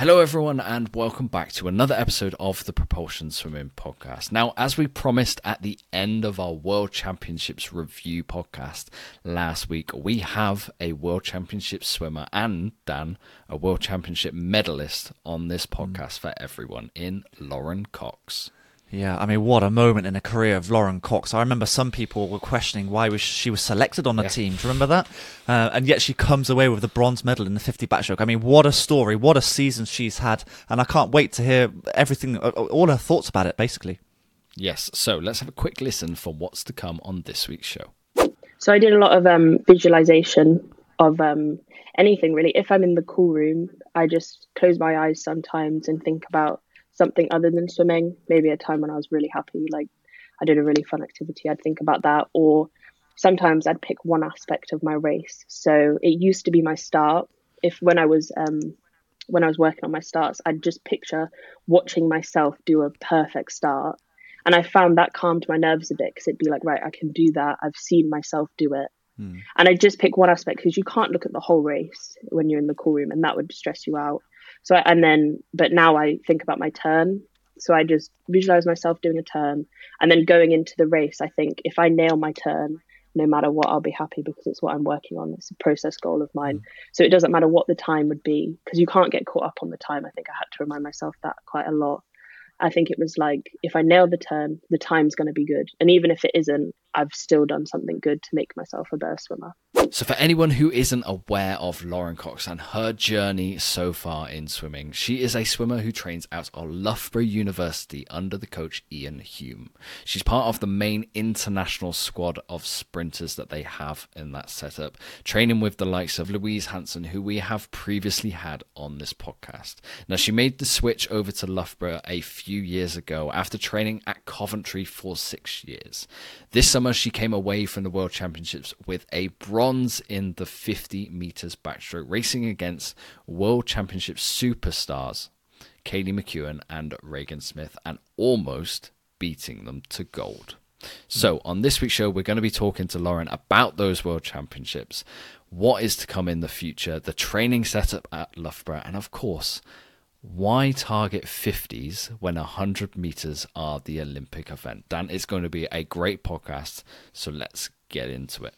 Hello, everyone, and welcome back to another episode of the Propulsion Swimming Podcast. Now, as we promised at the end of our World Championships review podcast last week, we have a World Championship swimmer and, Dan, a World Championship medalist on this mm. podcast for everyone in Lauren Cox. Yeah, I mean, what a moment in the career of Lauren Cox. I remember some people were questioning why was she was selected on the Yeah. team. Do you remember that? Uh, and yet she comes away with the bronze medal in the 50 backstroke. I mean, what a story, what a season she's had, and I can't wait to hear everything, uh, all her thoughts about it. Basically, Yes, so let's have a quick listen for what's to come on this week's show. So I did a lot of um, visualization of um, anything really. If I'm in the cool room, I just close my eyes sometimes and think about something other than swimming. Maybe a time when I was really happy, like I did a really fun activity. I'd think about that, or sometimes I'd pick one aspect of my race. So it used to be my start. If when I was um, when I was working on my starts, I'd just picture watching myself do a perfect start. And I found that calmed my nerves a bit because it'd be like, right, I can do that. I've seen myself do it. And I just pick one aspect because you can't look at the whole race when you're in the call room, and that would stress you out. So, I- and then, but now I think about my turn. So I just visualize myself doing a turn, and then going into the race. I think if I nail my turn, no matter what, I'll be happy because it's what I'm working on. It's a process goal of mine. Mm. So it doesn't matter what the time would be because you can't get caught up on the time. I think I had to remind myself that quite a lot. I think it was like if I nail the turn, the time's going to be good, and even if it isn't, I've still done something good to make myself a better swimmer. So, for anyone who isn't aware of Lauren Cox and her journey so far in swimming, she is a swimmer who trains out of Loughborough University under the coach Ian Hulme. She's part of the main international squad of sprinters that they have in that setup, training with the likes of Louise Hanson, who we have previously had on this podcast. Now, she made the switch over to Loughborough a few years ago after training at Coventry for six years. This summer, she came away from the World Championships with a bronze in the 50 meters backstroke, racing against World Championship superstars Kaylee McKeown and Regan Smith, and almost beating them to gold. So, on this week's show, we're going to be talking to Lauren about those World Championships, what is to come in the future, the training setup at Loughborough, and of course, why target 50s when 100 meters are the Olympic event? Dan, it's going to be a great podcast, so let's get into it.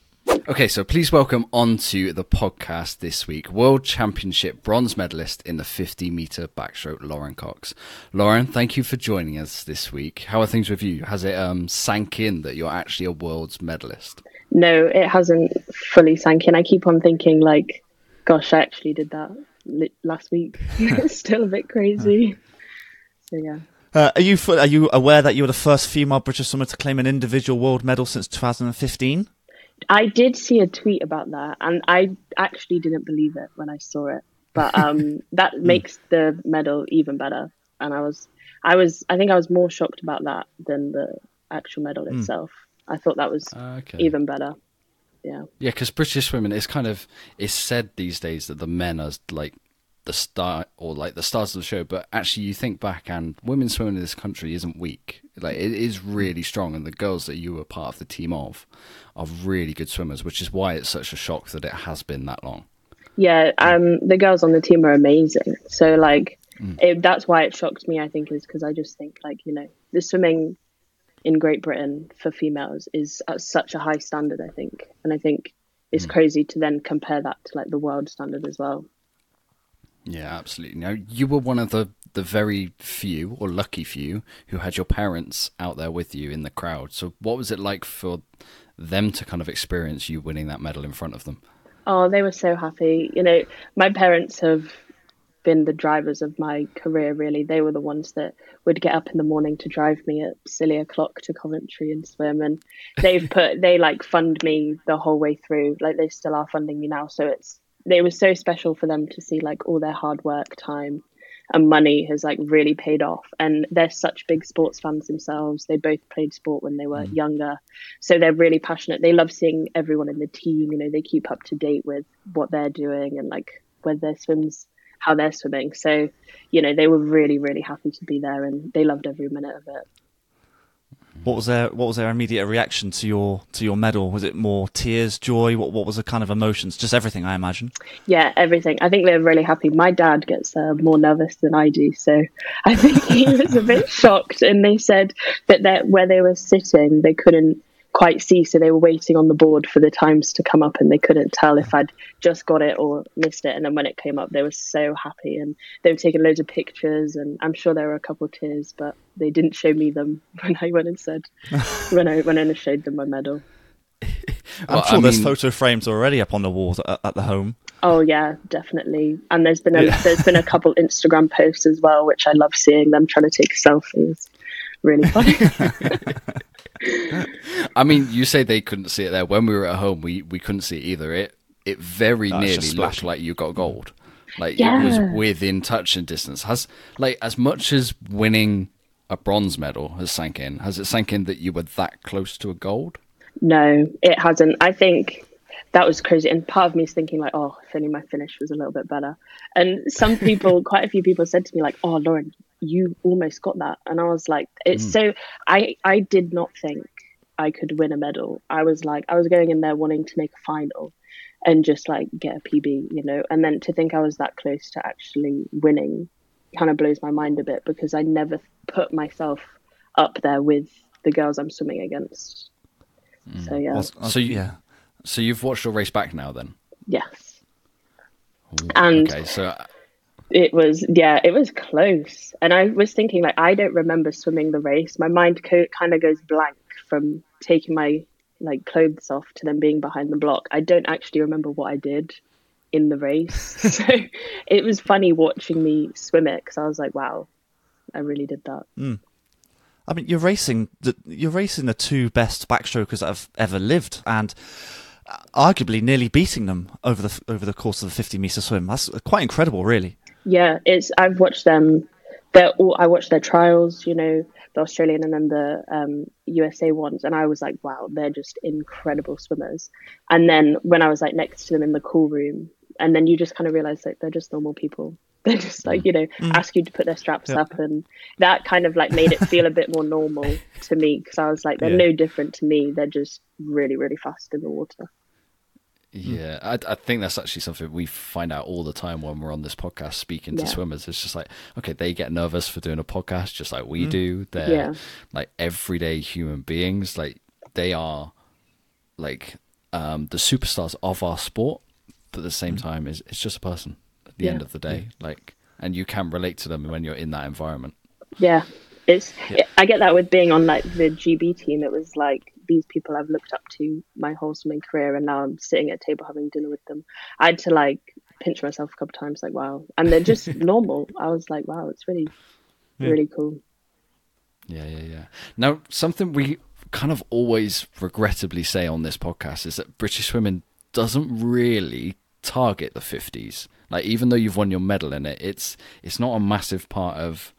Okay, so please welcome onto the podcast this week World Championship bronze medalist in the 50 meter backstroke, Lauren Cox. Lauren, thank you for joining us this week. How are things with you? Has it um, sank in that you're actually a world's medalist? No, it hasn't fully sank in. I keep on thinking, like, gosh, I actually did that last week. it's still a bit crazy. So, yeah. uh, are you are you aware that you were the first female British swimmer to claim an individual world medal since 2015? I did see a tweet about that, and I actually didn't believe it when I saw it. But um, that makes the medal even better. And I was, I was, I think I was more shocked about that than the actual medal itself. I thought that was Okay. even better. Yeah. Yeah, because British women, it's kind of it's said these days that the men are like the star or like the stars of the show, but actually you think back and women swimming in this country isn't weak. Like it is really strong, and the girls that you were part of the team of are really good swimmers, which is why it's such a shock that it has been that long. Yeah, um, the girls on the team are amazing. So like, it, that's why it shocked me. I think is because I just think like you know the swimming in Great Britain for females is at such a high standard. I think, and I think it's hmm. crazy to then compare that to like the world standard as well. Yeah, absolutely. Now you were one of the the very few or lucky few who had your parents out there with you in the crowd. So what was it like for them to kind of experience you winning that medal in front of them? Oh, they were so happy. You know, my parents have been the drivers of my career, really. They were the ones that would get up in the morning to drive me at silly o'clock to Coventry and swim. And they've put, they like fund me the whole way through. Like they still are funding me now. So it's, it was so special for them to see like all their hard work, time, and money has like really paid off. And they're such big sports fans themselves. They both played sport when they were mm. younger. So they're really passionate. They love seeing everyone in the team. You know, they keep up to date with what they're doing and like where their swims, how they're swimming. So, you know, they were really, really happy to be there and they loved every minute of it. What was their What was their immediate reaction to your to your medal? Was it more tears, joy? What What was the kind of emotions? Just everything, I imagine. Yeah, everything. I think they were really happy. My dad gets uh, more nervous than I do, so I think he was a bit shocked. And they said that where they were sitting, they couldn't quite see. So they were waiting on the board for the times to come up, and they couldn't tell if I'd just got it or missed it. And then when it came up, they were so happy, and they were taking loads of pictures. And I'm sure there were a couple of tears, but they didn't show me them when I went and said when I when I showed them my medal. I'm well, sure I mean, there's photo frames already up on the walls at, at, the home. Oh yeah, definitely. And there's been a yeah. there's been a couple Instagram posts as well, which I love seeing them trying to take selfies. Really funny. I mean, you say they couldn't see it there. When we were at home, we, we couldn't see it either. It it very no, nearly looked like you got gold. Like yeah. it was within touch and distance. Has like as much as winning a bronze medal has sank in. Has it sank in that you were that close to a gold? No, it hasn't. I think that was crazy. And part of me is thinking like, oh, if only my finish was a little bit better. And some people, quite a few people said to me like, oh, Lauren, you almost got that. And I was like, it's mm. so, I, I did not think I could win a medal. I was like, I was going in there wanting to make a final and just like get a PB, you know, and then to think I was that close to actually winning kind of blows my mind a bit because I never put myself up there with the girls I'm swimming against. Mm. So yeah. so yeah. So you've watched your race back now, then? Yes. Ooh, and okay, so it was yeah, it was close. And I was thinking like I don't remember swimming the race. My mind co- kind of goes blank from taking my like clothes off to then being behind the block. I don't actually remember what I did in the race. so it was funny watching me swim it because I was like, wow, I really did that. Mm. I mean, you're racing the you're racing the two best backstrokers that have ever lived, and arguably nearly beating them over the over the course of the 50 meter swim. That's quite incredible, really. Yeah, it's. I've watched them. They're all. I watched their trials. You know, the Australian and then the um, USA ones, and I was like, wow, they're just incredible swimmers. And then when I was like next to them in the cool room, and then you just kind of realize like they're just normal people. They're just like you know mm. ask you to put their straps yeah. up, and that kind of like made it feel a bit more normal to me because I was like they're yeah. no different to me. They're just really really fast in the water. Yeah, I, I, think that's actually something we find out all the time when we're on this podcast speaking to swimmers. It's just like, okay, they get nervous for doing a podcast just like we mm. do. They're yeah. like everyday human beings. Like they are like um, the superstars of our sport, but at the same mm. time, it's, it's just a person at the yeah. end of the day. Like, and you can relate to them when you're in that environment. Yeah, it's. I get that with being on like the GB team. It was like these people I've looked up to my whole swimming career, and now I'm sitting at a table having dinner with them. I had to like pinch myself a couple times, like wow, and they're just normal. I was like, wow, it's really, yeah. really cool. Yeah, yeah, yeah. Now, something we kind of always regrettably say on this podcast is that British swimming doesn't really target the 50s. Like even though you've won your medal in it, it's it's not a massive part of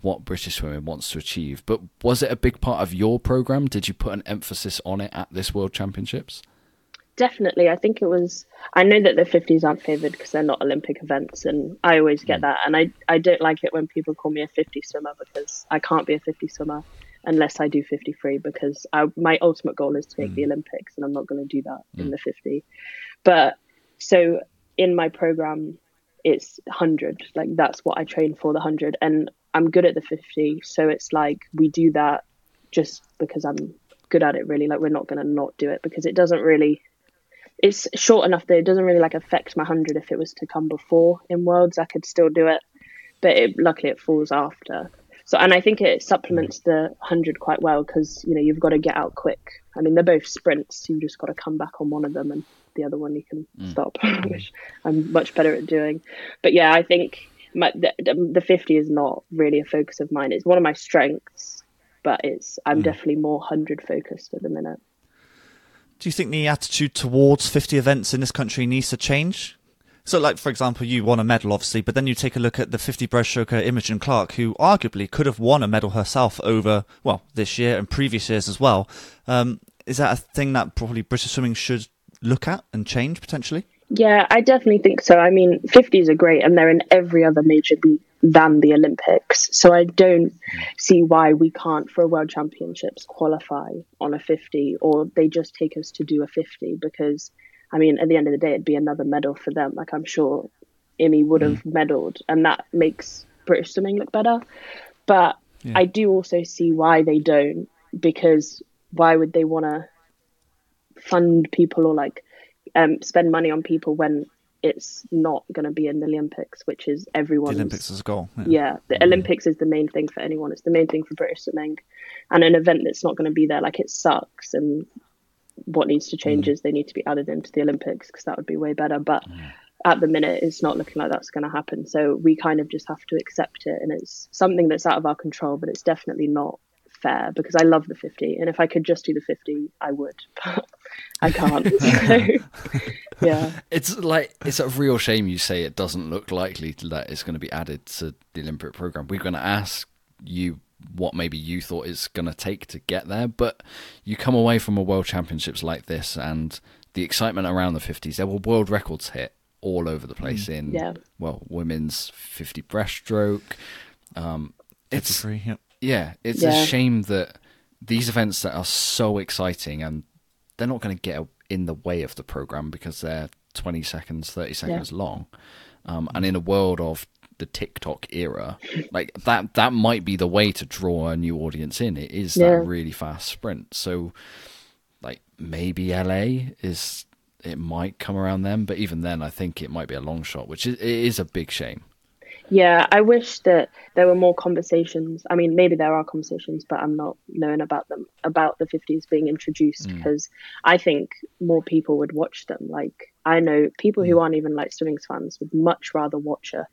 what British swimming wants to achieve. But was it a big part of your program? Did you put an emphasis on it at this World Championships? Definitely. I think it was. I know that the 50s aren't favoured because they're not Olympic events, and I always get mm. that. And I, I don't like it when people call me a 50 swimmer because I can't be a 50 swimmer unless I do 53 because I, my ultimate goal is to make mm. the Olympics, and I'm not going to do that mm. in the 50. But so in my program, it's 100. Like that's what I train for the 100. And I'm good at the 50, so it's like we do that just because I'm good at it. Really, like we're not going to not do it because it doesn't really. It's short enough that it doesn't really like affect my hundred. If it was to come before in worlds, I could still do it, but it, luckily it falls after. So, and I think it supplements the hundred quite well because you know you've got to get out quick. I mean, they're both sprints. You've just got to come back on one of them, and the other one you can mm. stop, which I'm much better at doing. But yeah, I think my, the, the 50 is not really a focus of mine. It's one of my strengths, but it's I'm mm. definitely more 100 focused at the minute. Do you think the attitude towards 50 events in this country needs to change? So, like, for example, you won a medal, obviously, but then you take a look at the 50 breaststroker Imogen Clark, who arguably could have won a medal herself over, well, this year and previous years as well. Um, is that a thing that probably British swimming should look at and change potentially? Yeah, I definitely think so. I mean, 50s are great and they're in every other major than the Olympics. So I don't see why we can't for a World Championships qualify on a 50 or they just take us to do a 50 because I mean at the end of the day it'd be another medal for them. Like I'm sure Imi would have mm. medaled and that makes British swimming look better. But yeah. I do also see why they don't because why would they want to fund people or like um, spend money on people when it's not going to be in the Olympics, which is everyone's. The Olympics is a goal. Yeah, yeah the mm. Olympics is the main thing for anyone. It's the main thing for British swimming, and an event that's not going to be there, like it sucks. And what needs to change mm. is they need to be added into the Olympics because that would be way better. But at the minute, it's not looking like that's going to happen. So we kind of just have to accept it, and it's something that's out of our control, but it's definitely not fair because I love the 50 and if I could just do the 50 I would. But I can't so, yeah. It's like it's a real shame you say it doesn't look likely that it's going to be added to the Olympic program. We're going to ask you what maybe you thought it's going to take to get there but you come away from a world championships like this and the excitement around the 50s there were world records hit all over the place mm. in yeah. well women's 50 breaststroke. Um, it's free, yep yeah, it's yeah. a shame that these events that are so exciting and they're not going to get in the way of the program because they're 20 seconds, 30 seconds yeah. long. Um, and in a world of the TikTok era, like that, that might be the way to draw a new audience in. It is yeah. that really fast sprint. So, like maybe LA is, it might come around then, but even then, I think it might be a long shot, which is, it is a big shame. Yeah, I wish that there were more conversations. I mean, maybe there are conversations, but I'm not knowing about them about the 50s being introduced mm. because I think more people would watch them. Like I know people mm. who aren't even like swimming fans would much rather watch a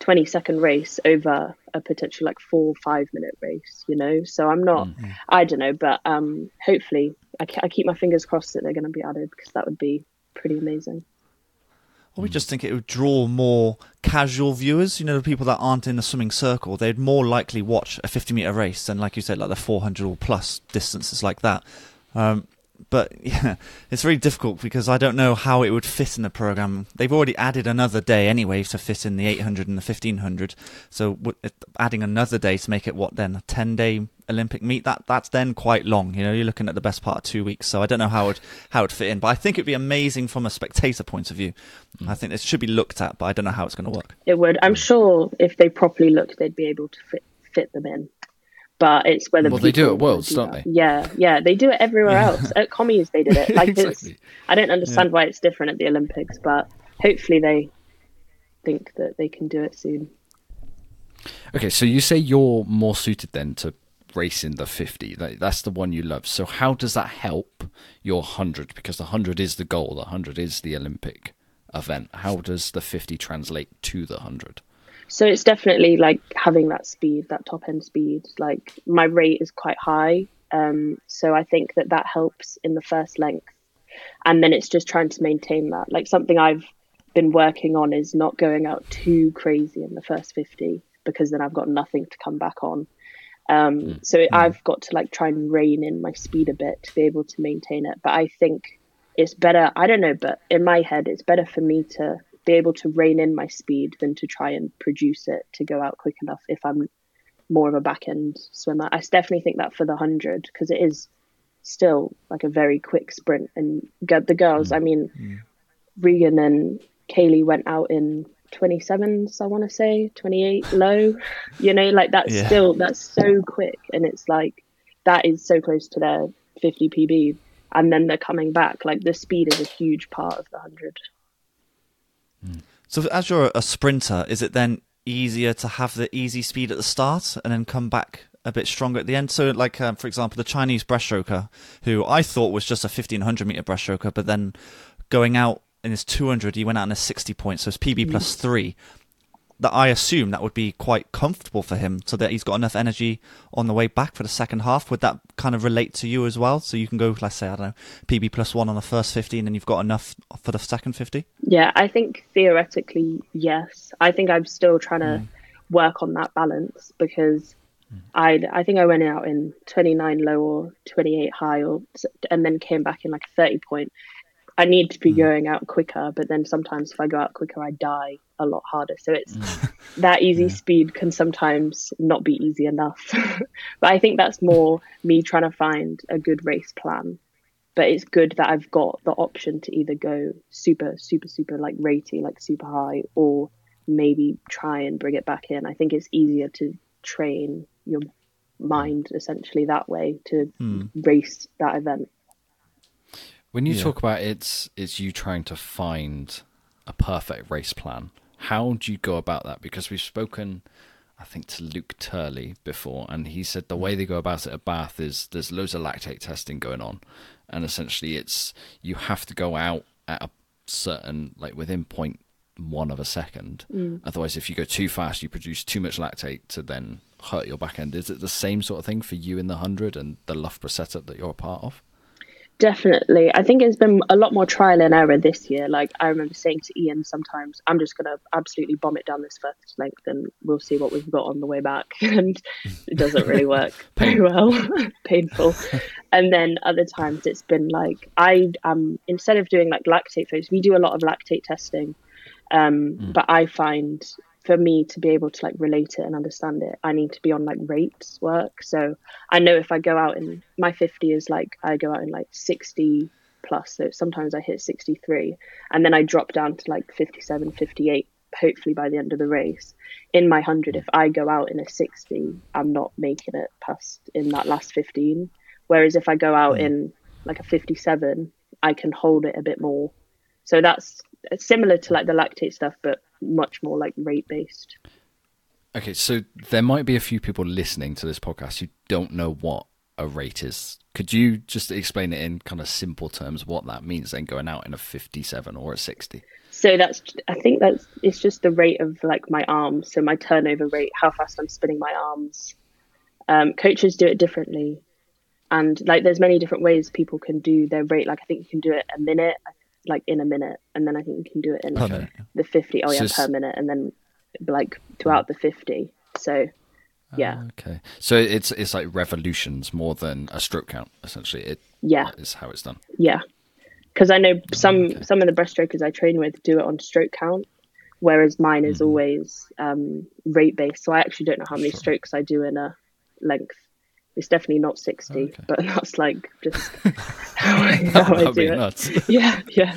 20 second race over a potential like four five minute race. You know, so I'm not. Mm. I don't know, but um, hopefully, I, I keep my fingers crossed that they're going to be added because that would be pretty amazing. We just think it would draw more casual viewers. You know, the people that aren't in the swimming circle, they'd more likely watch a 50 meter race than, like you said, like the 400 or plus distances like that. Um, but yeah, it's very difficult because I don't know how it would fit in the program. They've already added another day anyway to fit in the 800 and the 1500. So adding another day to make it what then a 10 day Olympic meet that that's then quite long. You know, you're looking at the best part of two weeks. So I don't know how it how it fit in, but I think it'd be amazing from a spectator point of view. Mm. I think it should be looked at, but I don't know how it's going to work. It would. I'm sure if they properly looked, they'd be able to fit fit them in but it's whether well they do it Worlds, do don't they? Yeah, yeah, they do it everywhere yeah. else. At commies, they did it. Like exactly. it's, I don't understand yeah. why it's different at the Olympics, but hopefully they think that they can do it soon. Okay, so you say you're more suited then to racing the 50 like, that's the one you love so how does that help your 100 because the 100 is the goal the 100 is the olympic event how does the 50 translate to the 100 so it's definitely like having that speed, that top end speed. Like my rate is quite high, um, so I think that that helps in the first length, and then it's just trying to maintain that. Like something I've been working on is not going out too crazy in the first fifty because then I've got nothing to come back on. Um, mm. So mm. I've got to like try and rein in my speed a bit to be able to maintain it. But I think it's better. I don't know, but in my head, it's better for me to be able to rein in my speed than to try and produce it to go out quick enough if I'm more of a back end swimmer. I definitely think that for the 100 because it is still like a very quick sprint. And the girls, mm. I mean, mm. Regan and Kaylee went out in 27s, I want to say, 28 low. You know, like that's yeah. still, that's so quick. And it's like, that is so close to their 50 PB. And then they're coming back. Like the speed is a huge part of the 100. So, as you're a sprinter, is it then easier to have the easy speed at the start and then come back a bit stronger at the end? So, like um, for example, the Chinese breaststroker, who I thought was just a 1500 meter breaststroker, but then going out in his 200, he went out in a 60 points, so it's PB plus three that I assume that would be quite comfortable for him, so that he's got enough energy on the way back for the second half. Would that kind of relate to you as well? So you can go, let's say, I don't know, PB plus one on the first fifty, and then you've got enough for the second fifty. Yeah, I think theoretically, yes. I think I'm still trying to mm. work on that balance because mm. I I think I went out in 29 low or 28 high, or and then came back in like a 30 point I need to be mm. going out quicker, but then sometimes if I go out quicker, I die a lot harder. So it's mm. that easy yeah. speed can sometimes not be easy enough. but I think that's more me trying to find a good race plan. But it's good that I've got the option to either go super, super, super like rating, like super high, or maybe try and bring it back in. I think it's easier to train your mind essentially that way to mm. race that event. When you yeah. talk about it's it's you trying to find a perfect race plan, how do you go about that? Because we've spoken, I think, to Luke Turley before, and he said the way they go about it at Bath is there's loads of lactate testing going on, and essentially it's you have to go out at a certain like within point one of a second. Mm. Otherwise, if you go too fast, you produce too much lactate to then hurt your back end. Is it the same sort of thing for you in the hundred and the Loughborough setup that you're a part of? Definitely. I think it's been a lot more trial and error this year. Like I remember saying to Ian sometimes, I'm just gonna absolutely bomb it down this first length and we'll see what we've got on the way back. and it doesn't really work very well. Painful. and then other times it's been like I um instead of doing like lactate phase, we do a lot of lactate testing. Um, mm. but I find for me to be able to like relate it and understand it, I need to be on like rates work. So I know if I go out in my 50 is like I go out in like 60 plus. So sometimes I hit 63 and then I drop down to like 57, 58, hopefully by the end of the race. In my 100, if I go out in a 60, I'm not making it past in that last 15. Whereas if I go out mm. in like a 57, I can hold it a bit more. So that's similar to like the lactate stuff, but much more like rate based. Okay, so there might be a few people listening to this podcast who don't know what a rate is. Could you just explain it in kind of simple terms what that means then going out in a 57 or a 60? So that's I think that's it's just the rate of like my arms, so my turnover rate, how fast I'm spinning my arms. Um, coaches do it differently, and like there's many different ways people can do their rate. Like I think you can do it a minute. I like in a minute, and then I think you can do it in okay. the fifty. Oh yeah, per minute, and then like throughout the fifty. So yeah. Uh, okay. So it's it's like revolutions more than a stroke count. Essentially, it yeah is how it's done. Yeah, because I know some okay. some of the breaststrokers I train with do it on stroke count, whereas mine is mm-hmm. always um, rate based. So I actually don't know how many sure. strokes I do in a length. It's definitely not 60, okay. but that's like just how I, how I do it. Nuts. Yeah, yeah.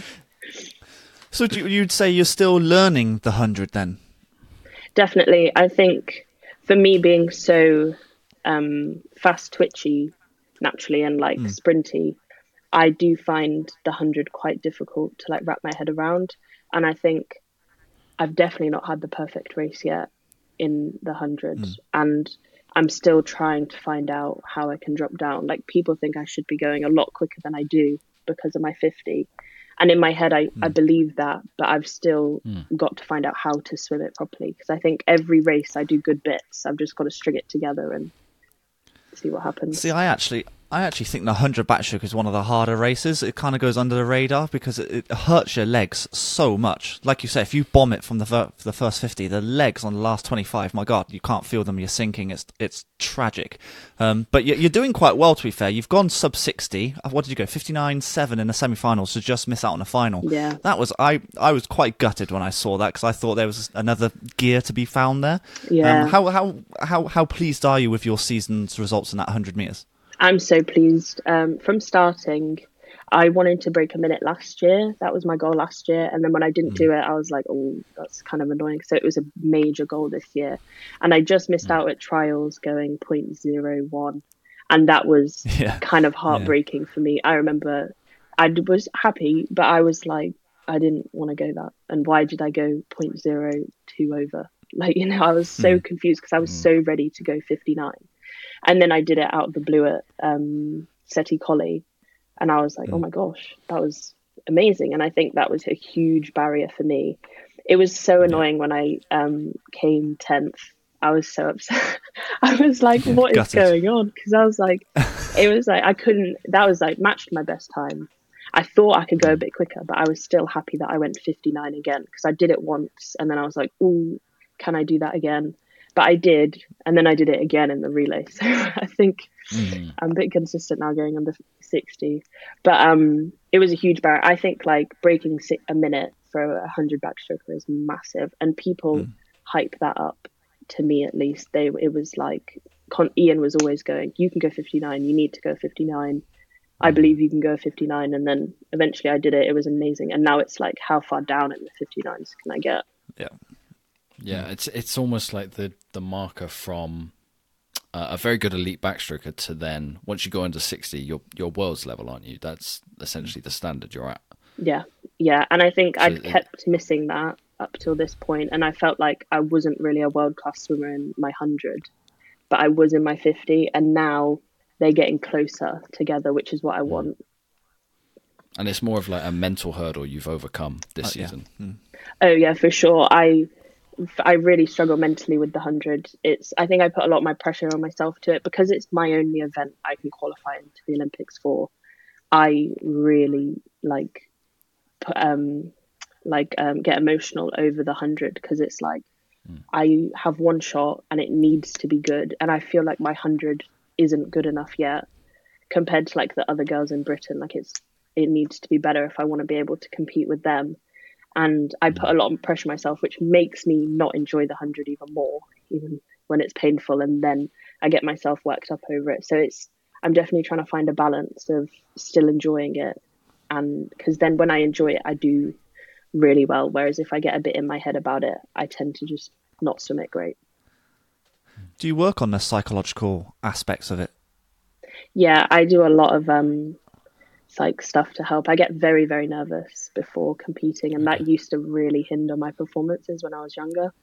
So you'd say you're still learning the 100 then? Definitely. I think for me being so um, fast twitchy naturally and like mm. sprinty, I do find the 100 quite difficult to like wrap my head around. And I think I've definitely not had the perfect race yet in the 100. Mm. And I'm still trying to find out how I can drop down. Like people think I should be going a lot quicker than I do because of my 50. And in my head, I, mm. I hmm. believe that, but I've still mm. got to find out how to swim it properly. Because I think every race I do good bits. I've just got to string it together and see what happens. See, I actually, I actually think the 100 backstroke is one of the harder races. It kind of goes under the radar because it, it, hurts your legs so much. Like you say, if you bomb it from the fir- the first 50, the legs on the last 25, my God, you can't feel them. You're sinking. It's it's tragic. Um, but you're, you're doing quite well, to be fair. You've gone sub 60. Uh, what did you go? 59 7 in the semi-finals to just miss out on a final. Yeah. That was I. I was quite gutted when I saw that because I thought there was another gear to be found there. Yeah. Um, how how how how pleased are you with your season's results in that 100 meters? I'm so pleased. Um, from starting, I wanted to break a minute last year. That was my goal last year. And then when I didn't mm. do it, I was like, oh, that's kind of annoying. So it was a major goal this year. And I just missed mm. out at trials going 0.01. And that was yeah. kind of heartbreaking yeah. for me. I remember I was happy, but I was like, I didn't want to go that. And why did I go 0.02 over? Like, you know, I was so mm. confused because I was mm. so ready to go 59. And then I did it out of the blue at um, Sette Colli, and I was like, mm. oh my gosh, that was amazing. And I think that was a huge barrier for me. It was so annoying when I um, came tenth. I was so upset. I was like, "What is going on?" Because I was like, it was like I couldn't. That was like matched my best time. I thought I could go a bit quicker, but I was still happy that I went 59 again because I did it once, and then I was like, "Oh, can I do that again?" But I did, and then I did it again in the relay. So I think mm. I'm a bit consistent now going under 60. But um, it was a huge barrier. I think like breaking a minute for a 100 backstroker is massive, and people mm. hype that up. To me, at least, they it was like Con- Ian was always going, "You can go 59. You need to go 59." I mm. believe you can go 59, and then eventually I did it. It was amazing, and now it's like, how far down in the 59s can I get? Yeah, yeah, it's it's almost like the the marker from uh, a very good elite backstroker to then once you go under sixty, you're you're world's level, aren't you? That's essentially the standard you're at. Yeah, yeah, and I think so I'd kept missing that up till this point, and I felt like I wasn't really a world class swimmer in my hundred, but I was in my fifty, and now they're getting closer together, which is what I mm. want. And it's more of like a mental hurdle you've overcome this uh, season. Yeah. Mm. Oh yeah, for sure. I I really struggle mentally with the hundred. It's I think I put a lot of my pressure on myself to it because it's my only event I can qualify into the Olympics for. I really like um like um get emotional over the hundred because it's like mm. I have one shot and it needs to be good and I feel like my hundred isn't good enough yet compared to like the other girls in Britain. Like it's it needs to be better if I want to be able to compete with them and I put a lot of pressure on myself, which makes me not enjoy the hundred even more, even when it's painful, and then I get myself worked up over it. So it's I'm definitely trying to find a balance of still enjoying it, and because then when I enjoy it, I do really well. Whereas if I get a bit in my head about it, I tend to just not swim it great. Do you work on the psychological aspects of it? Yeah, I do a lot of um, psych stuff to help. I get very, very nervous before competing, and that used to really hinder my performances when I was younger.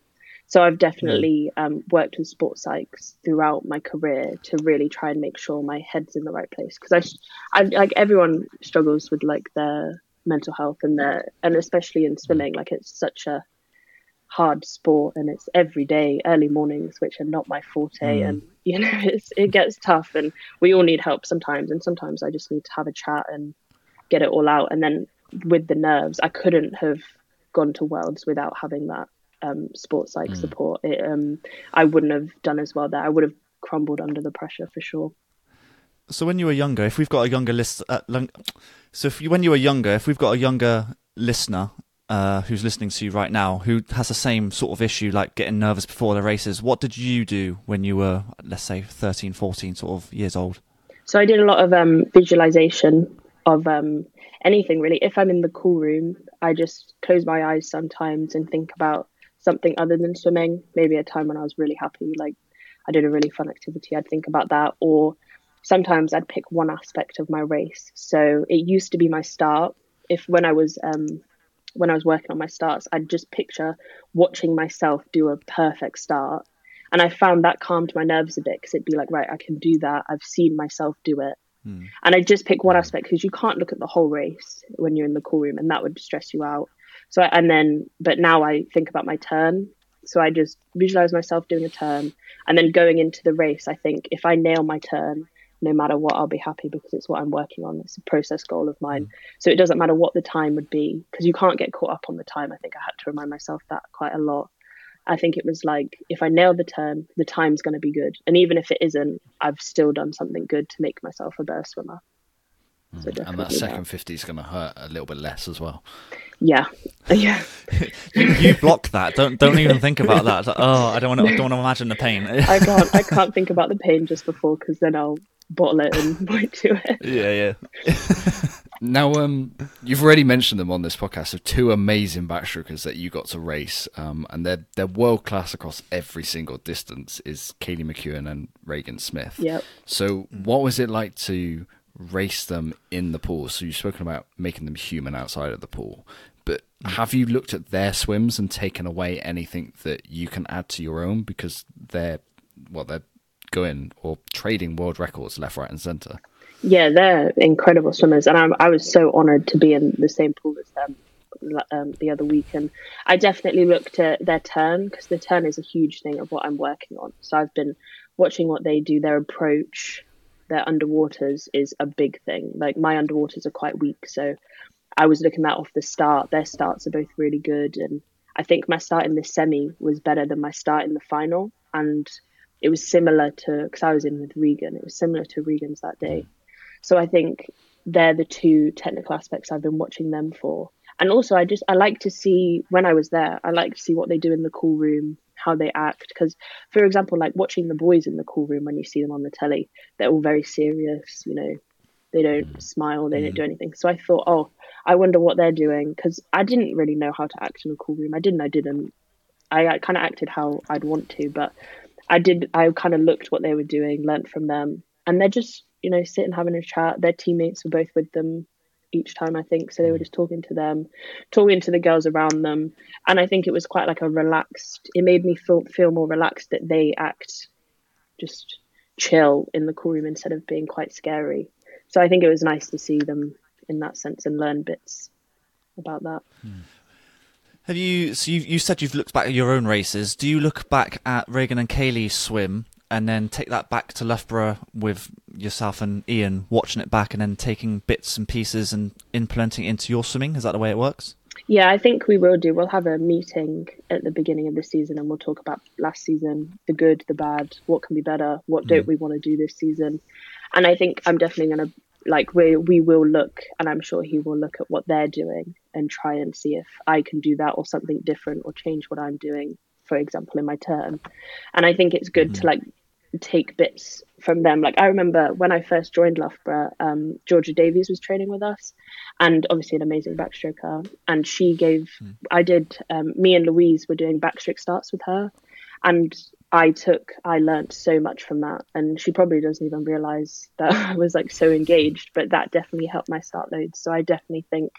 So I've definitely um, worked with sports psychs throughout my career to really try and make sure my head's in the right place because I, I like everyone struggles with like their mental health and their and especially in swimming like it's such a hard sport and it's every day early mornings which are not my forte mm. and you know it's, it gets tough and we all need help sometimes and sometimes i just need to have a chat and get it all out and then with the nerves i couldn't have gone to worlds without having that um, sports psych mm. support it, um, i wouldn't have done as well there i would have crumbled under the pressure for sure so when you were younger if we've got a younger list uh, so if you, when you were younger if we've got a younger listener uh, who's listening to you right now who has the same sort of issue, like getting nervous before the races. What did you do when you were, let's say, 13, 14 sort of years old? So I did a lot of um, visualization of um, anything really. If I'm in the cool room, I just close my eyes sometimes and think about something other than swimming. Maybe a time when I was really happy, like I did a really fun activity, I'd think about that. Or sometimes I'd pick one aspect of my race. So it used to be my start. If when I was um, when I was working on my starts, I'd just picture watching myself do a perfect start. And I found that calmed my nerves a bit because it'd be like, right, I can do that. I've seen myself do it. Hmm. And I just pick one aspect because you can't look at the whole race when you're in the call room and that would stress you out. So, I, and then, but now I think about my turn. So I just visualize myself doing a turn and then going into the race. I think if I nail my turn, no matter what, I'll be happy because it's what I'm working on. It's a process goal of mine. Mm. So it doesn't matter what the time would be because you can't get caught up on the time. I think I had to remind myself that quite a lot. I think it was like if I nail the turn, the time's going to be good. And even if it isn't, I've still done something good to make myself a better swimmer. So mm. and that second 50 is going to hurt a little bit less as well. Yeah, yeah. you, you, block that. Don't don't even think about that. Like, oh, I don't want to. I don't want to imagine the pain. I can't. I can't think about the pain just before because then I'll bottle it and point to it. Yeah, yeah. now, um, you've already mentioned them on this podcast of two amazing backstrokers that you got to race, um, and they're they're world class across every single distance. Is Kaylee McKeown and Regan Smith. Yep. So, what was it like to race them in the pool? So you've spoken about making them human outside of the pool, but have you looked at their swims and taken away anything that you can add to your own because they're well they're going or trading world records left, right, and centre. Yeah, they're incredible swimmers, and I'm, I was so honoured to be in the same pool as them um, the other week. And I definitely looked at their turn because the turn is a huge thing of what I'm working on. So I've been watching what they do, their approach, their underwaters is a big thing. Like my underwaters are quite weak, so I was looking at off the start. Their starts are both really good, and I think my start in the semi was better than my start in the final and it was similar to because I was in with Regan. It was similar to Regan's that day. So I think they're the two technical aspects I've been watching them for. And also, I just I like to see when I was there. I like to see what they do in the cool room, how they act. Because, for example, like watching the boys in the cool room when you see them on the telly, they're all very serious. You know, they don't mm. smile, they mm. don't do anything. So I thought, oh, I wonder what they're doing because I didn't really know how to act in a cool room. I didn't. I didn't. I, I kind of acted how I'd want to, but I did. I kind of looked what they were doing, learnt from them, and they're just you know, sitting having a chat. Their teammates were both with them each time, I think. So they were mm. just talking to them, talking to the girls around them. And I think it was quite like a relaxed, it made me feel, feel more relaxed that they act just chill in the cool room instead of being quite scary. So I think it was nice to see them in that sense and learn bits about that. Hmm. Have you? So you you said you've looked back at your own races. Do you look back at Regan and Kaylee's swim and then take that back to Loughborough with yourself and Ian watching it back and then taking bits and pieces and implementing it into your swimming? Is that the way it works? Yeah, I think we will do. We'll have a meeting at the beginning of the season and we'll talk about last season, the good, the bad, what can be better, what don't mm. we want to do this season. And I think I'm definitely going to like we we will look and I'm sure he will look at what they're doing and try and see if I can do that or something different or change what I'm doing for example in my turn. And I think it's good mm. to like take bits from them. Like I remember when I first joined Loughborough, um, Georgia Davies was training with us, and obviously an amazing backstroker. And she gave, mm. I did, um, me and Louise were doing backstroke starts with her, and I took, I learned so much from that. And she probably doesn't even realize that I was like so engaged, but that definitely helped my start loads. So I definitely think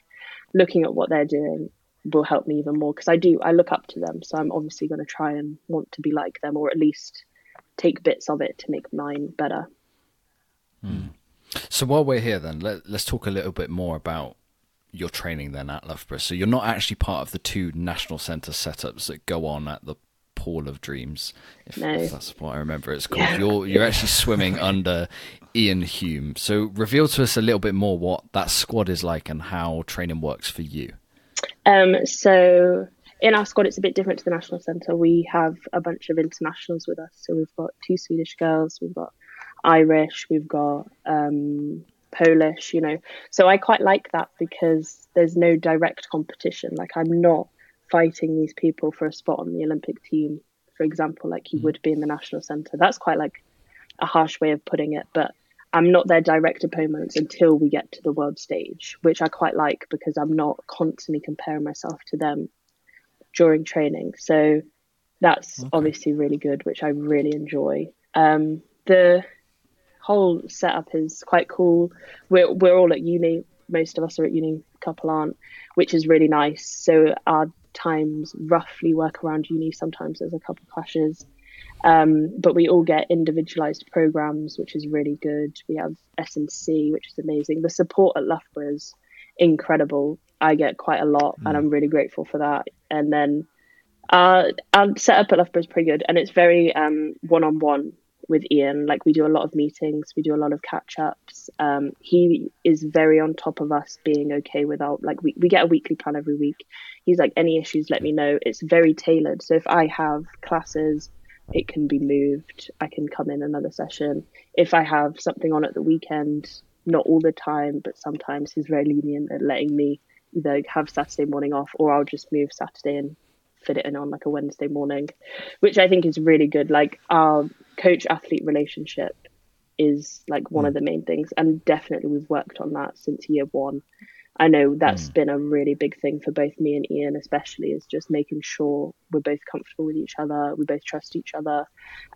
looking at what they're doing will help me even more because I do, I look up to them. So I'm obviously going to try and want to be like them or at least take bits of it to make mine better. Hmm. So while we're here, then let, us talk a little bit more about your training then at Loughborough. So you're not actually part of the two national centre setups that go on at the Pool of Dreams, if, no. if that's what I remember it's called. Yeah. You're you're actually swimming under Ian Hulme. So reveal to us a little bit more what that squad is like and how training works for you. Um, so in our squad, it's a bit different to the national centre. We have a bunch of internationals with us. So we've got two Swedish girls, we've got Irish, we've got um, Polish, you know. So I quite like that because there's no direct competition. Like I'm not fighting these people for a spot on the Olympic team, for example, like you mm. would be in the national centre. That's quite like a harsh way of putting it, but I'm not their direct opponents until we get to the world stage, which I quite like because I'm not constantly comparing myself to them during training. So that's okay. obviously really good, which I really enjoy. Um, the whole setup is quite cool. We're we're all at uni. Most of us are at uni. A couple aren't, which is really nice. So our times roughly work around uni. Sometimes there's a couple clashes. Um, but we all get individualized programs, which is really good. We have S&C, which is amazing. The support at Loughborough is incredible. I get quite a lot, mm. and I'm really grateful for that. And then uh, our setup at Loughborough is pretty good, and it's very one on one with Ian. Like we do a lot of meetings, we do a lot of catch ups. Um, he is very on top of us being okay with our like we, we get a weekly plan every week. He's like any issues, let me know. It's very tailored. So if I have classes, it can be moved. I can come in another session. If I have something on at the weekend, not all the time, but sometimes he's very lenient at letting me either have Saturday morning off or I'll just move Saturday and fit it in on like a Wednesday morning, which I think is really good. Like our coach athlete relationship is like one mm. of the main things, and definitely we've worked on that since year one. I know that's mm. been a really big thing for both me and Ian, especially, is just making sure we're both comfortable with each other, we both trust each other,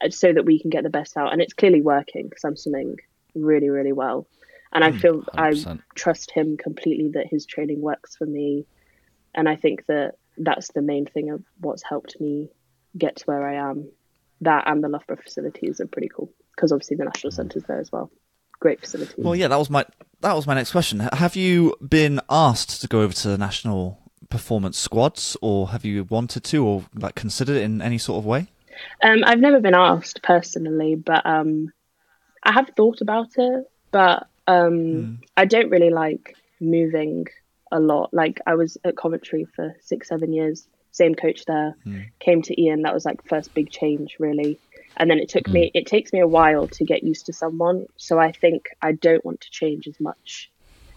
uh, so that we can get the best out. And it's clearly working because I'm swimming really, really well and I hmm, feel 100%. I trust him completely that his training works for me, and I think that that's the main thing of what's helped me get to where I am. That and the Loughborough facilities are pretty cool because obviously the national mm. centre's there as well. Great facility. Well, yeah, that was my that was my next question. Have you been asked to go over to the national performance squads, or have you wanted to, or like considered it in any sort of way? Um, I've never been asked personally, but um, I have thought about it. But um, mm. I don't really like moving a lot. Like I was at Coventry for six, seven years, same coach there. Hmm. Came to Ian, that was like first big change really. And then it took hmm. me it takes me a while to get used to someone. So I think I don't want to change as much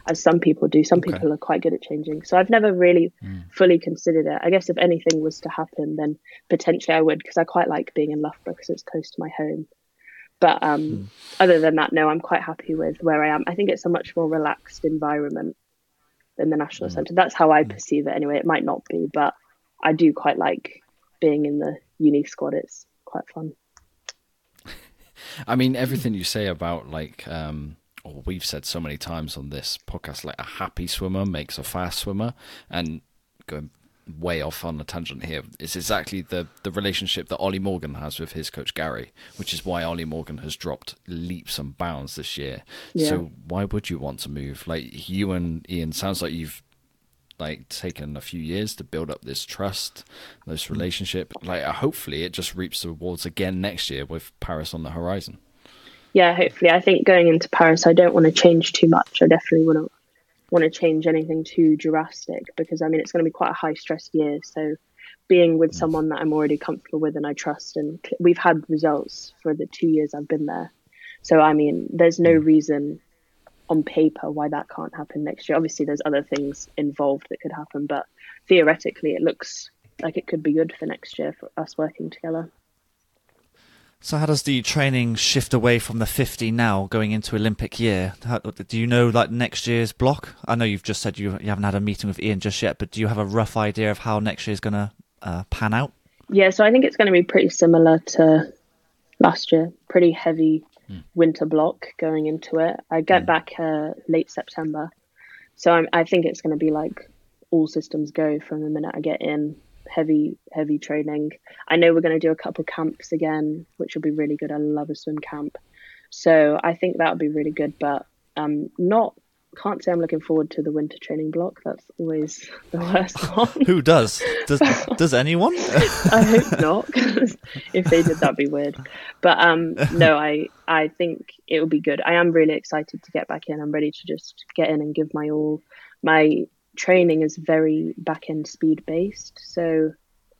as some people do. Some Okay. people are quite good at changing. So I've never really hmm. fully considered it. I guess if anything was to happen, then potentially I would because I quite like being in Loughborough because it's close to my home. But um, other than that, no, I'm quite happy with where I am. I think it's a much more relaxed environment than the National Centre. That's how I perceive it anyway. It might not be, but I do quite like being in the uni squad. It's quite fun. I mean, everything you say about like, um, or we've said so many times on this podcast, like a happy swimmer makes a fast swimmer, and going way off on a tangent here, it's exactly the the relationship that Ollie Morgan has with his coach Gary, which is why Ollie Morgan has dropped leaps and bounds this year. Yeah. So why would you want to move? Like you and Ian, sounds like you've like taken a few years to build up this trust, this hmm. relationship. Like uh, hopefully it just reaps the rewards again next year with Paris on the horizon. Yeah, hopefully. I think going into Paris, I don't want to change too much. I definitely want to want to change anything too drastic because I mean it's going to be quite a high stress year. So being with hmm. someone that I'm already comfortable with and I trust, and we've had results for the two years I've been there. So I mean, there's no hmm. reason on paper why that can't happen next year. Obviously, there's other things involved that could happen, but theoretically, it looks like it could be good for next year for us working together. So how does the training shift away from the 50 now going into Olympic year? How, do you know like next year's block? I know you've just said you, you haven't had a meeting with Ian just yet, but do you have a rough idea of how next year is going to uh, pan out? Yeah, so I think it's going to be pretty similar to last year. Pretty heavy winter block going into it. I get back uh, late September, so I'm, I think it's going to be like all systems go from the minute I get in. Heavy, heavy training. I know we're going to do a couple camps again, which will be really good. I love a swim camp, so I think that would be really good. But um, not can't say I'm looking forward to the winter training block. That's always the worst one. Who does? Does does anyone? I hope not. 'cause if they did, that'd be weird. But um, no, I I think it will be good. I am really excited to get back in. I'm ready to just get in and give my all. My training is very back end speed based, so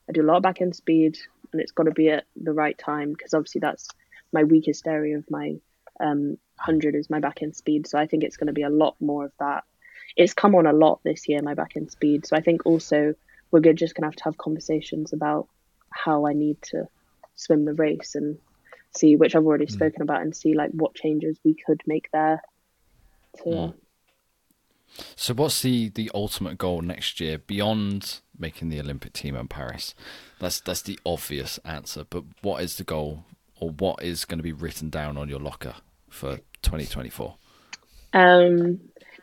I do a lot of back end speed, and it's got to be at the right time because obviously that's my weakest area of my um, hundred is my back end speed. So I think it's going to be a lot more of that. It's come on a lot this year, my back end speed. So I think also we're just going to have to have conversations about how I need to swim the race and see, which I've already mm. spoken about, and see like what changes we could make there. So yeah. Mm. So, what's the the ultimate goal next year beyond making the Olympic team in Paris? That's that's the obvious answer. But what is the goal, or what is going to be written down on your locker for 2024? Um,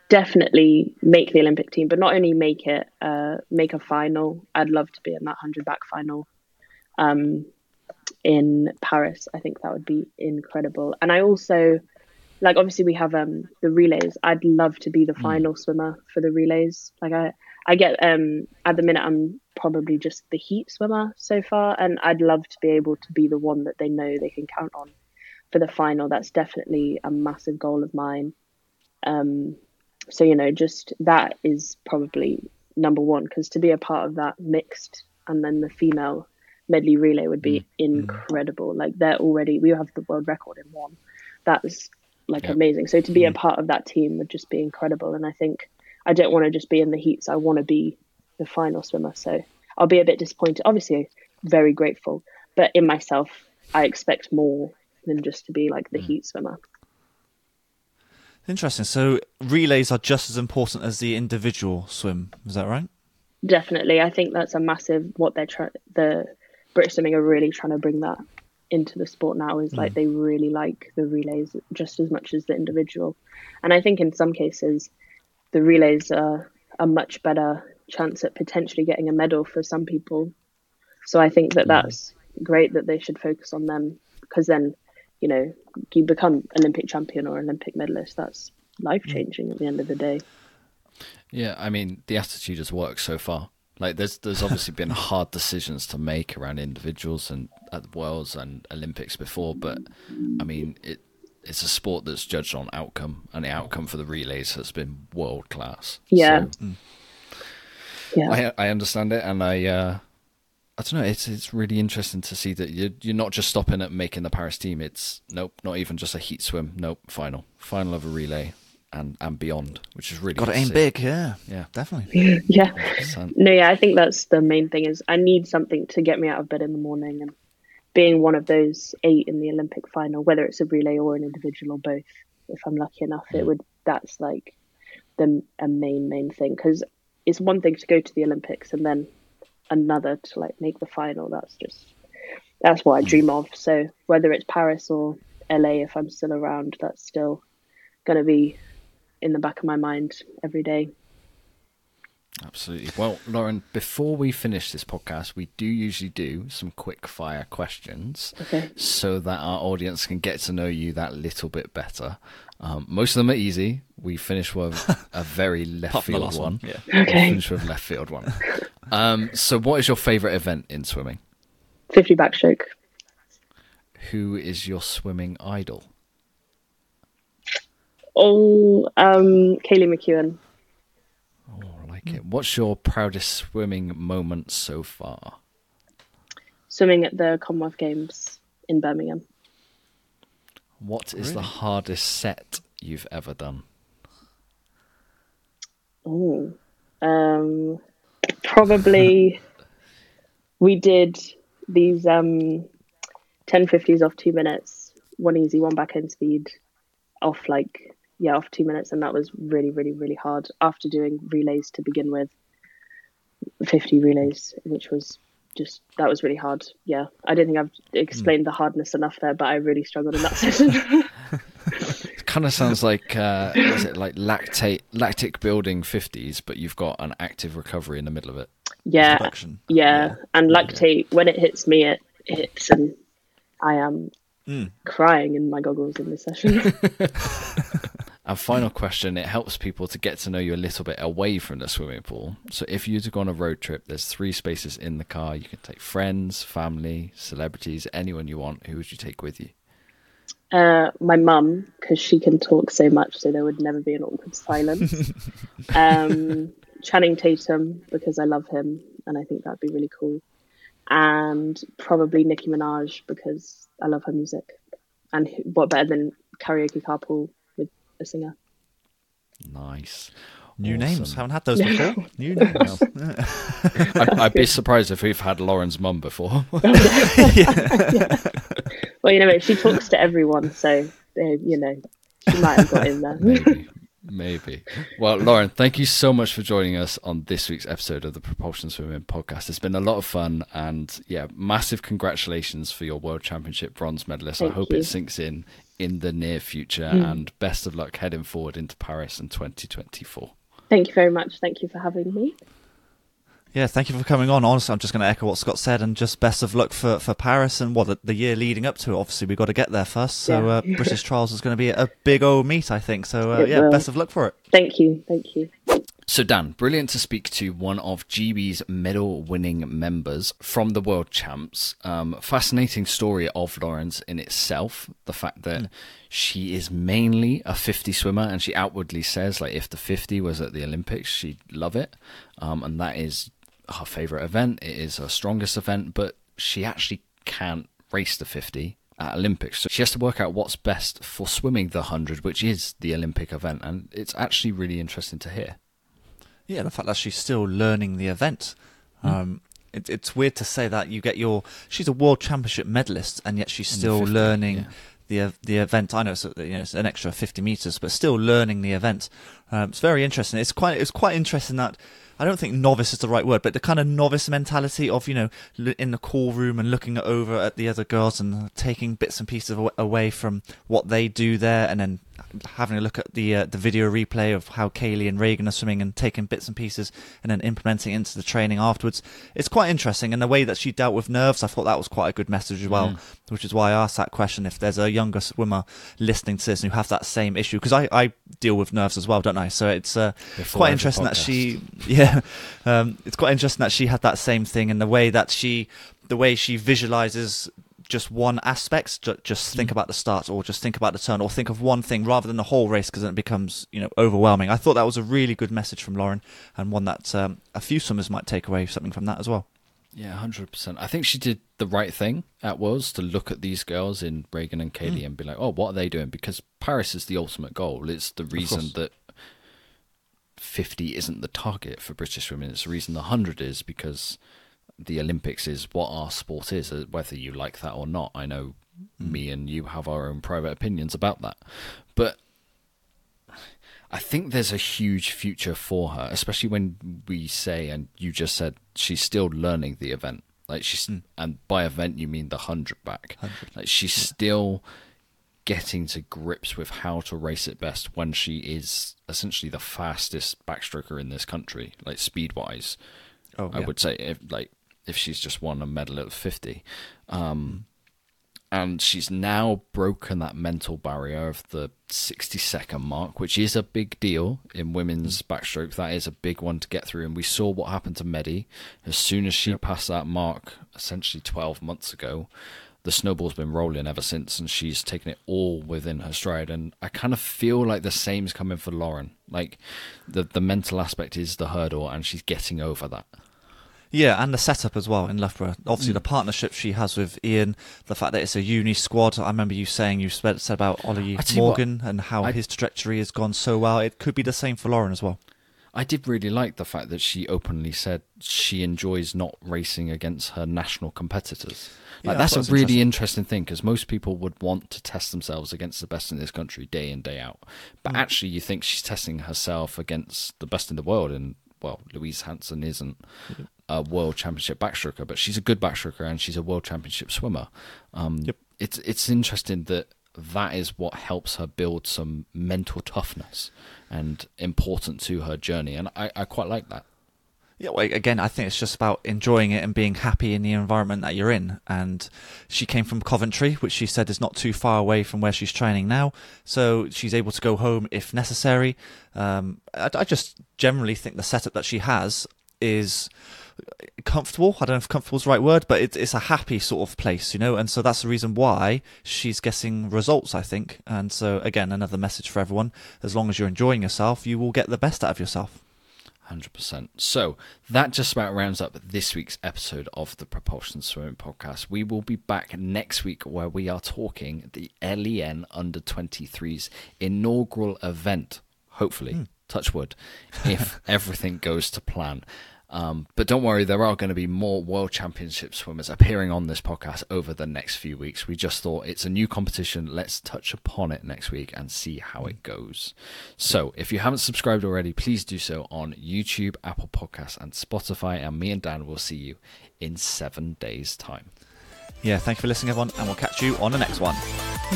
definitely make the Olympic team, but not only make it, uh, make a final. I'd love to be in that hundred back final, um, in Paris. I think that would be incredible. And I also, like, obviously we have um the relays. I'd love to be the final swimmer for the relays. Like I, I get um at the minute I'm probably just the heat swimmer so far, and I'd love to be able to be the one that they know they can count on for the final. That's definitely a massive goal of mine. Um, so you know, just that is probably number one because to be a part of that mixed and then the female medley relay would be mm. Mm. incredible. Like they're already we have the world record in one. That's like Yeah. amazing. So to be a mm. part of that team would just be incredible. And I think I don't want to just be in the heats. I want to be the final swimmer. So I'll be a bit disappointed. Obviously, very grateful, but in myself, I expect more than just to be like the hmm. heat swimmer. Interesting. So relays are just as important as the individual swim. Is that right? Definitely, I think that's a massive what they're trying. The British swimming are really trying to bring that into the sport now. Is like hmm. they really like the relays just as much as the individual, and I think in some cases, the relays are a much better chance at potentially getting a medal for some people. So I think that hmm. that's great that they should focus on them because then, you know, you become Olympic champion or Olympic medalist. That's life changing at the end of the day. Yeah, I mean the attitude has worked so far. Like there's there's obviously been hard decisions to make around individuals and at the Worlds and Olympics before, but I mean it it's a sport that's judged on outcome, and the outcome for the relays has been world class. Yeah. So Yeah. I I understand it, and I uh, I don't know. It's it's really interesting to see that you're you're not just stopping at making the Paris team. It's nope, not even just a heat swim. Nope, final, final of a relay, and and beyond, which is really Got to aim big, yeah, Yeah, definitely. yeah. 100%. No, yeah, I think that's the main thing is I need something to get me out of bed in the morning and being one of those eight in the Olympic final, whether it's a relay or an individual or both, if I'm lucky enough, it mm. would that's like the a main main thing because it's one thing to go to the Olympics and then another to like make the final. That's just that's what I hmm. dream of. So whether it's Paris or LA, if I'm still around, that's still gonna be in the back of my mind every day. Absolutely. Well, Lauren, before we finish this podcast, we do usually do some quick fire questions Okay. so that our audience can get to know you that little bit better. Um, most of them are easy. We finish with a very left field one. one, yeah. Okay. We finish with left field one. Um, so, what is your favourite event in swimming? 50 backstroke. Who is your swimming idol? Oh, um, Kaylee McKeown. I like it. What's your proudest swimming moment so far? Swimming at the Commonwealth Games in Birmingham. What is the hardest set you've ever done? Oh, um, probably we did these um, 1050s off two minutes, one easy, one back end speed, off like yeah, off two minutes, and that was really, really, really hard. After doing relays to begin with, 50 relays, which was just that was really hard. Yeah, I don't think I've explained the hardness enough there, but I really struggled in that session. It kind of sounds like uh, is it like lactate lactic building 50s, but you've got an active recovery in the middle of it. yeah, Production. yeah, and lactate when it hits me, it hits, and I am Mm. crying in my goggles in this session. And final question: It helps people to get to know you a little bit away from the swimming pool. So, if you were to go on a road trip, there's three spaces in the car. You can take friends, family, celebrities, anyone you want. Who would you take with you? uh, my mum, because she can talk so much, so there would never be an awkward silence. um, Channing Tatum, because I love him, and I think that'd be really cool. And probably Nicki Minaj, because I love her music. And what better than karaoke carpool with a singer? Nice. New Awesome. names. Haven't had those before. New names. I'd, I'd be surprised if we've had Lauren's mum before. Yeah. Well, you know, she talks to everyone, so uh, you know, she might have got in there. maybe, maybe. Well, Lauren, thank you so much for joining us on this week's episode of the Propulsion Swimming podcast. It's been a lot of fun, and yeah, massive congratulations for your World Championship bronze medalist. I hope you. it sinks in in the near future, and best of luck heading forward into Paris in 2024. Thank you very much. Thank you for having me. Yeah, thank you for coming on. Honestly, I'm just going to echo what Scott said, and just best of luck for, for Paris and what the, the year leading up to it. Obviously, we've got to get there first. So Yeah. uh, British Trials is going to be a big old meet, I think. So uh, yeah, will. best of luck for it. Thank you. Thank you. So, Dan, brilliant to speak to one of GB's medal winning members from the World Champs. Um, fascinating story of Lauren's in itself. The fact that she is mainly a 50 swimmer and she outwardly says, like, if the 50 was at the Olympics, she'd love it. Um, and that is her favorite event. It is her strongest event, but she actually can't race the 50 at Olympics. So she has to work out what's best for swimming the 100, which is the Olympic event. And it's actually really interesting to hear. Yeah, the fact that she's still learning the event. Um, it, it's weird to say that you get your. She's a world championship medalist, and yet she's still 50, learning yeah. the the event. I know it's, you know it's an extra fifty meters, but still learning the event. Um, it's very interesting. It's quite it's quite interesting that. I don't think novice is the right word, but the kind of novice mentality of you know in the call room and looking over at the other girls and taking bits and pieces away from what they do there, and then having a look at the uh, the video replay of how Kaylee and Regan are swimming and taking bits and pieces and then implementing it into the training afterwards. It's quite interesting, and the way that she dealt with nerves, I thought that was quite a good message as well. Which is why I asked that question: if there's a younger swimmer listening to this and who have that same issue, because I, I deal with nerves as well, don't I? So it's uh, quite interesting that she, yeah, um, it's quite interesting that she had that same thing and the way that she, the way she visualizes just one aspect, ju- just think about the start or just think about the turn or think of one thing rather than the whole race because then it becomes you know overwhelming. I thought that was a really good message from Lauren and one that um, a few swimmers might take away something from that as well. Yeah, hundred percent. I think she did the right thing at Worlds to look at these girls in Regan and Kaylee Mm. and be like, "Oh, what are they doing?" Because Paris is the ultimate goal. It's the reason that fifty isn't the target for British women. It's the reason the hundred is because the Olympics is what our sport is, uh, whether you like that or not. I know Mm. me and you have our own private opinions about that, but I think there's a huge future for her, especially when we say, and you just said she's still learning the event. Like she's, and by event you mean the hundred back. Like she's still getting to grips with how to race it best when she is essentially the fastest backstroker in this country, like speed wise. Oh, I yeah. would say if like if she's just won a medal at fifty. Um, and she's now broken that mental barrier of the 60 second mark, which is a big deal in women's backstroke. That is a big one to get through. And we saw what happened to Medi. As soon as she passed that mark, essentially 12 months ago, the snowball's been rolling ever since, and she's taken it all within her stride. And I kind of feel like the same's coming for Lauren. Like the, the mental aspect is the hurdle, and she's getting over that. Yeah, and the setup as well in Loughborough. Obviously, the partnership she has with Ian, the fact that it's a uni squad. I remember you saying you said, about Ollie you what, Morgan and how I- his trajectory has gone so well. It could be the same for Lauren as well. I did really like the fact that she openly said she enjoys not racing against her national competitors. Like I that's a really interesting. interesting thing because most people would want to test themselves against the best in this country day in day out. But Mm. actually, you think she's testing herself against the best in the world, and well, Louise Hansen isn't a world championship backstroker, but she's a good backstroker and she's a world championship swimmer. Um, Yep. It's it's interesting that that is what helps her build some mental toughness and important to her journey, and I, I quite like that. Yeah, well, again, I think it's just about enjoying it and being happy in the environment that you're in. And she came from Coventry, which she said is not too far away from where she's training now. So she's able to go home if necessary. Um, I, I just generally think the setup that she has is comfortable. I don't know if comfortable is the right word, but it's it's a happy sort of place, you know. And so that's the reason why she's getting results, I think. And so again, another message for everyone: as long as you're enjoying yourself, you will get the best out of yourself. Hundred percent. So that just about rounds up this week's episode of the Propulsion Swimming Podcast. We will be back next week where we are talking the LEN Under 23s inaugural event. Hopefully, hmm. touch wood, if everything goes to plan. Um, but don't worry, there are going to be more World Championship swimmers appearing on this podcast over the next few weeks. We just thought it's a new competition. Let's touch upon it next week and see how it goes. So, if you haven't subscribed already, please do so on YouTube, Apple Podcasts, and Spotify. And me and Dan will see you in seven days' time. Yeah, thank you for listening, everyone, and we'll catch you on the next one.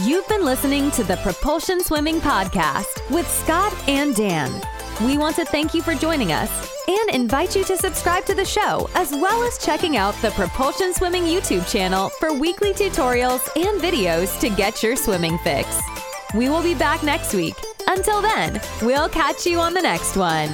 You've been listening to the Propulsion Swimming Podcast with Scott and Dan. We want to thank you for joining us and invite you to subscribe to the show, as well as checking out the Propulsion Swimming YouTube channel for weekly tutorials and videos to get your swimming fix. We will be back next week. Until then, we'll catch you on the next one.